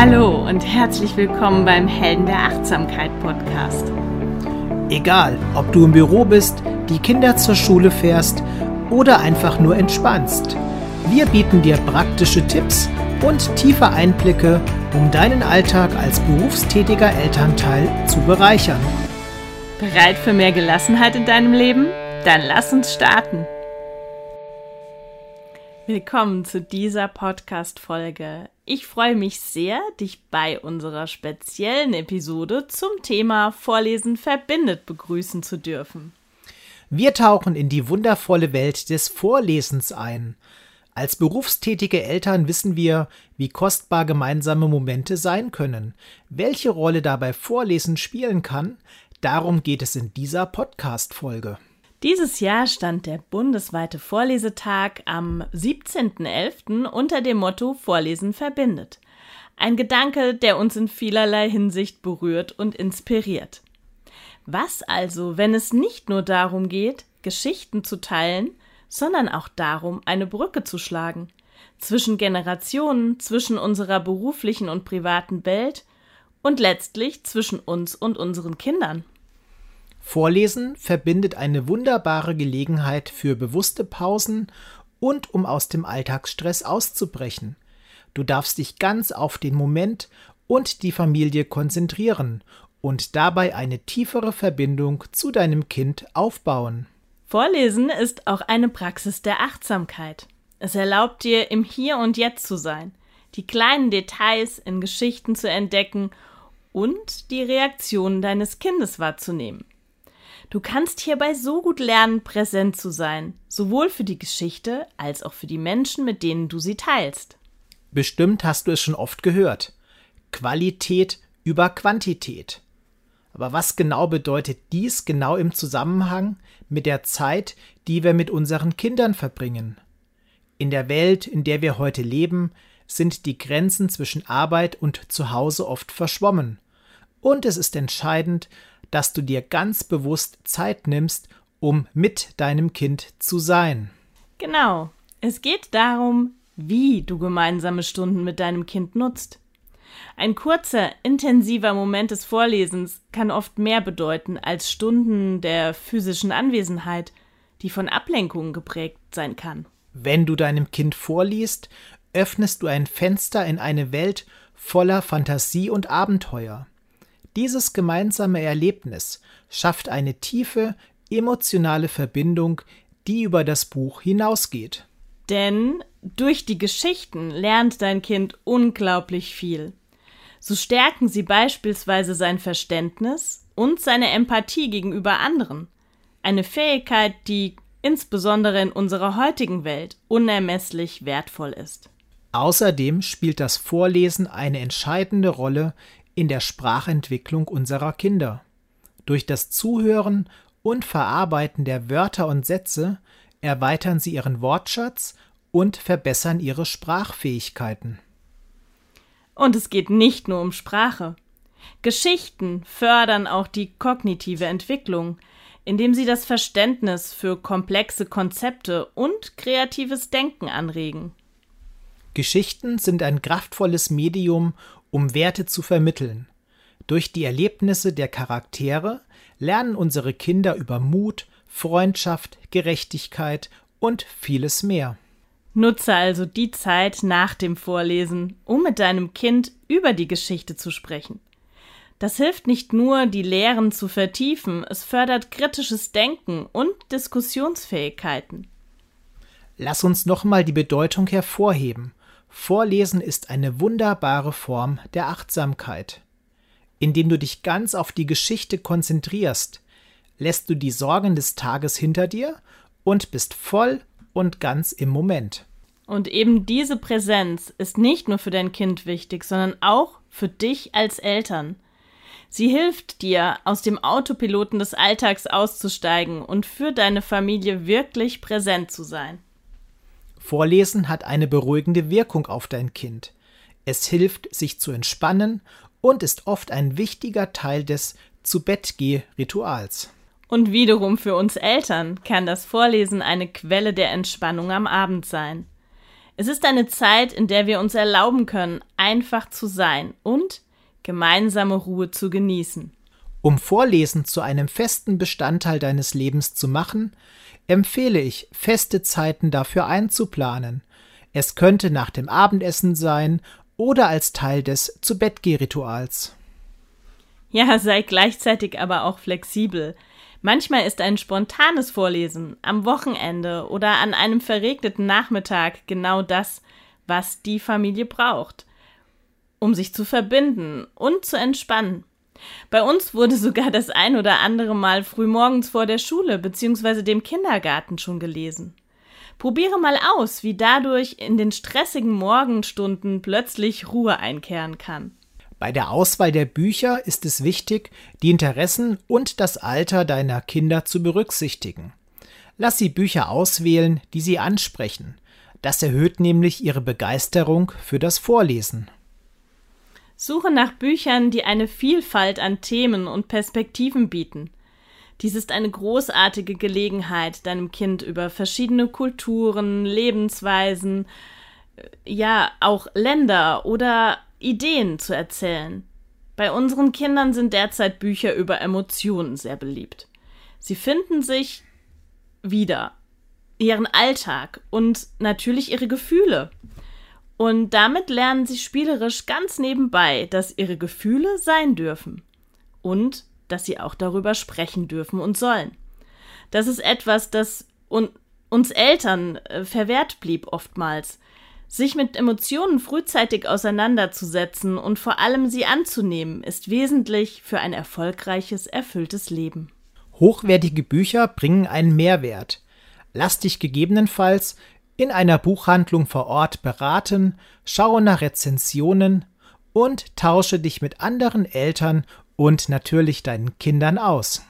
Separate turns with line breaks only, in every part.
Hallo und herzlich willkommen beim Helden der Achtsamkeit Podcast.
Egal, ob du im Büro bist, die Kinder zur Schule fährst oder einfach nur entspannst, wir bieten dir praktische Tipps und tiefe Einblicke, um deinen Alltag als berufstätiger Elternteil zu bereichern.
Bereit für mehr Gelassenheit in deinem Leben? Dann lass uns starten. Willkommen zu dieser Podcast-Folge. Ich freue mich sehr, dich bei unserer speziellen Episode zum Thema Vorlesen verbindet begrüßen zu dürfen.
Wir tauchen in die wundervolle Welt des Vorlesens ein. Als berufstätige Eltern wissen wir, wie kostbar gemeinsame Momente sein können. Welche Rolle dabei Vorlesen spielen kann, darum geht es in dieser Podcast-Folge.
Dieses Jahr stand der bundesweite Vorlesetag am 17.11. unter dem Motto Vorlesen verbindet. Ein Gedanke, der uns in vielerlei Hinsicht berührt und inspiriert. Was also, wenn es nicht nur darum geht, Geschichten zu teilen, sondern auch darum, eine Brücke zu schlagen zwischen Generationen, zwischen unserer beruflichen und privaten Welt und letztlich zwischen uns und unseren Kindern?
Vorlesen verbindet eine wunderbare Gelegenheit für bewusste Pausen und um aus dem Alltagsstress auszubrechen. Du darfst dich ganz auf den Moment und die Familie konzentrieren und dabei eine tiefere Verbindung zu deinem Kind aufbauen.
Vorlesen ist auch eine Praxis der Achtsamkeit. Es erlaubt dir, im Hier und Jetzt zu sein, die kleinen Details in Geschichten zu entdecken und die Reaktionen deines Kindes wahrzunehmen. Du kannst hierbei so gut lernen, präsent zu sein, sowohl für die Geschichte als auch für die Menschen, mit denen du sie teilst.
Bestimmt hast du es schon oft gehört. Qualität über Quantität. Aber was genau bedeutet dies genau im Zusammenhang mit der Zeit, die wir mit unseren Kindern verbringen? In der Welt, in der wir heute leben, sind die Grenzen zwischen Arbeit und Zuhause oft verschwommen. Und es ist entscheidend, dass du dir ganz bewusst Zeit nimmst, um mit deinem Kind zu sein.
Genau. Es geht darum, wie du gemeinsame Stunden mit deinem Kind nutzt. Ein kurzer, intensiver Moment des Vorlesens kann oft mehr bedeuten als Stunden der physischen Anwesenheit, die von Ablenkungen geprägt sein kann.
Wenn du deinem Kind vorliest, öffnest du ein Fenster in eine Welt voller Fantasie und Abenteuer. Dieses gemeinsame Erlebnis schafft eine tiefe, emotionale Verbindung, die über das Buch hinausgeht.
Denn durch die Geschichten lernt dein Kind unglaublich viel. So stärken sie beispielsweise sein Verständnis und seine Empathie gegenüber anderen. Eine Fähigkeit, die insbesondere in unserer heutigen Welt unermesslich wertvoll ist.
Außerdem spielt das Vorlesen eine entscheidende Rolle in der Sprachentwicklung unserer Kinder. Durch das Zuhören und Verarbeiten der Wörter und Sätze erweitern sie ihren Wortschatz und verbessern ihre Sprachfähigkeiten.
Und es geht nicht nur um Sprache. Geschichten fördern auch die kognitive Entwicklung, indem sie das Verständnis für komplexe Konzepte und kreatives Denken anregen.
Geschichten sind ein kraftvolles Medium, um Werte zu vermitteln. Durch die Erlebnisse der Charaktere lernen unsere Kinder über Mut, Freundschaft, Gerechtigkeit und vieles mehr.
Nutze also die Zeit nach dem Vorlesen, um mit deinem Kind über die Geschichte zu sprechen. Das hilft nicht nur, die Lehren zu vertiefen, es fördert kritisches Denken und Diskussionsfähigkeiten.
Lass uns nochmal die Bedeutung hervorheben. Vorlesen ist eine wunderbare Form der Achtsamkeit. Indem du dich ganz auf die Geschichte konzentrierst, lässt du die Sorgen des Tages hinter dir und bist voll und ganz im Moment.
Und eben diese Präsenz ist nicht nur für dein Kind wichtig, sondern auch für dich als Eltern. Sie hilft dir, aus dem Autopiloten des Alltags auszusteigen und für deine Familie wirklich präsent zu sein.
Vorlesen hat eine beruhigende Wirkung auf dein Kind. Es hilft, sich zu entspannen und ist oft ein wichtiger Teil des Zu-Bett-Geh-Rituals.
Und wiederum für uns Eltern kann das Vorlesen eine Quelle der Entspannung am Abend sein. Es ist eine Zeit, in der wir uns erlauben können, einfach zu sein und gemeinsame Ruhe zu genießen.
Um Vorlesen zu einem festen Bestandteil deines Lebens zu machen, empfehle ich, feste Zeiten dafür einzuplanen. Es könnte nach dem Abendessen sein oder als Teil des Zu-Bett-Geh-Rituals.
Ja, sei gleichzeitig aber auch flexibel. Manchmal ist ein spontanes Vorlesen am Wochenende oder an einem verregneten Nachmittag genau das, was die Familie braucht, um sich zu verbinden und zu entspannen. Bei uns wurde sogar das ein oder andere Mal frühmorgens vor der Schule bzw. dem Kindergarten schon gelesen. Probiere mal aus, wie dadurch in den stressigen Morgenstunden plötzlich Ruhe einkehren kann.
Bei der Auswahl der Bücher ist es wichtig, die Interessen und das Alter deiner Kinder zu berücksichtigen. Lass sie Bücher auswählen, die sie ansprechen. Das erhöht nämlich ihre Begeisterung für das Vorlesen.
Suche nach Büchern, die eine Vielfalt an Themen und Perspektiven bieten. Dies ist eine großartige Gelegenheit, deinem Kind über verschiedene Kulturen, Lebensweisen, äh, ja, auch Länder oder Ideen zu erzählen. Bei unseren Kindern sind derzeit Bücher über Emotionen sehr beliebt. Sie finden sich wieder, ihren Alltag und natürlich ihre Gefühle. Und damit lernen sie spielerisch ganz nebenbei, dass ihre Gefühle sein dürfen und dass sie auch darüber sprechen dürfen und sollen. Das ist etwas, das un uns Eltern äh, verwehrt blieb oftmals sich mit Emotionen frühzeitig auseinanderzusetzen und vor allem sie anzunehmen, ist wesentlich für ein erfolgreiches, erfülltes Leben.
Hochwertige Bücher bringen einen Mehrwert. Lass dich gegebenenfalls in einer Buchhandlung vor Ort beraten, schaue nach Rezensionen und tausche dich mit anderen Eltern und natürlich deinen Kindern aus.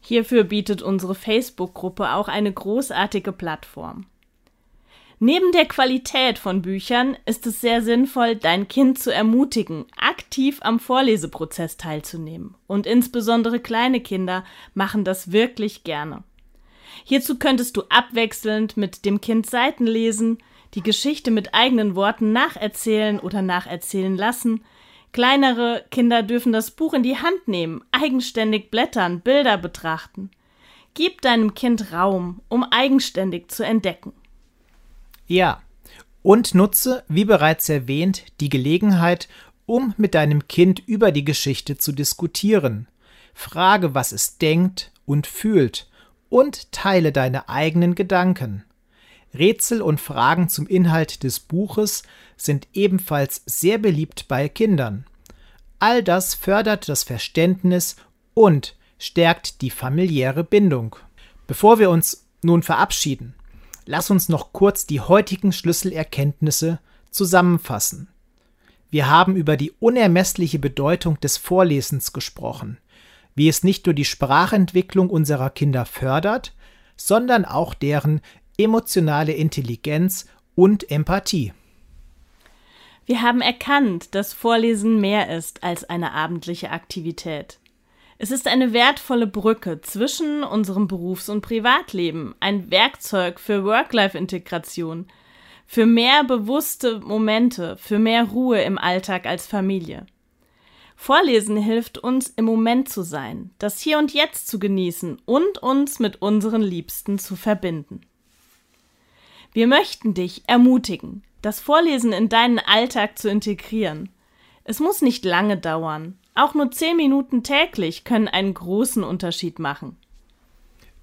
Hierfür bietet unsere Facebook-Gruppe auch eine großartige Plattform. Neben der Qualität von Büchern ist es sehr sinnvoll, dein Kind zu ermutigen, aktiv am Vorleseprozess teilzunehmen. Und insbesondere kleine Kinder machen das wirklich gerne. Hierzu könntest du abwechselnd mit dem Kind Seiten lesen, die Geschichte mit eigenen Worten nacherzählen oder nacherzählen lassen. Kleinere Kinder dürfen das Buch in die Hand nehmen, eigenständig blättern, Bilder betrachten. Gib deinem Kind Raum, um eigenständig zu entdecken.
Ja, und nutze, wie bereits erwähnt, die Gelegenheit, um mit deinem Kind über die Geschichte zu diskutieren. Frage, was es denkt und fühlt und teile deine eigenen Gedanken. Rätsel und Fragen zum Inhalt des Buches sind ebenfalls sehr beliebt bei Kindern. All das fördert das Verständnis und stärkt die familiäre Bindung. Bevor wir uns nun verabschieden, lass uns noch kurz die heutigen Schlüsselerkenntnisse zusammenfassen. Wir haben über die unermessliche Bedeutung des Vorlesens gesprochen, wie es nicht nur die Sprachentwicklung unserer Kinder fördert, sondern auch deren emotionale Intelligenz und Empathie.
Wir haben erkannt, dass Vorlesen mehr ist als eine abendliche Aktivität. Es ist eine wertvolle Brücke zwischen unserem Berufs- und Privatleben, ein Werkzeug für Work-Life-Integration, für mehr bewusste Momente, für mehr Ruhe im Alltag als Familie. Vorlesen hilft uns, im Moment zu sein, das Hier und Jetzt zu genießen und uns mit unseren Liebsten zu verbinden. Wir möchten dich ermutigen, das Vorlesen in deinen Alltag zu integrieren. Es muss nicht lange dauern. Auch nur zehn Minuten täglich können einen großen Unterschied machen.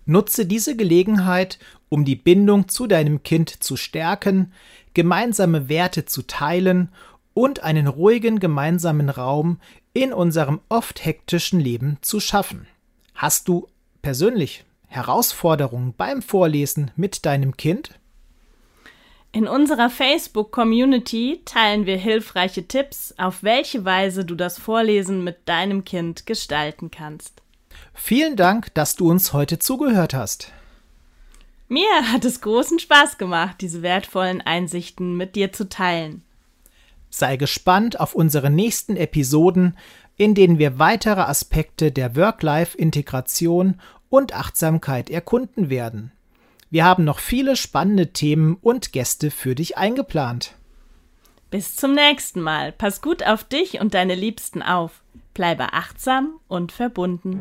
Nutze diese Gelegenheit, um die Bindung zu deinem Kind zu stärken, gemeinsame Werte zu teilen und einen ruhigen gemeinsamen Raum in unserem oft hektischen Leben zu schaffen. Hast du persönlich Herausforderungen beim Vorlesen mit deinem Kind?
In unserer Facebook-Community teilen wir hilfreiche Tipps, auf welche Weise du das Vorlesen mit deinem Kind gestalten kannst.
Vielen Dank, dass du uns heute zugehört hast.
Mir hat es großen Spaß gemacht, diese wertvollen Einsichten mit dir zu teilen.
Sei gespannt auf unsere nächsten Episoden, in denen wir weitere Aspekte der Work-Life-Integration und Achtsamkeit erkunden werden. Wir haben noch viele spannende Themen und Gäste für dich eingeplant.
Bis zum nächsten Mal. Pass gut auf dich und deine Liebsten auf. Bleibe achtsam und verbunden.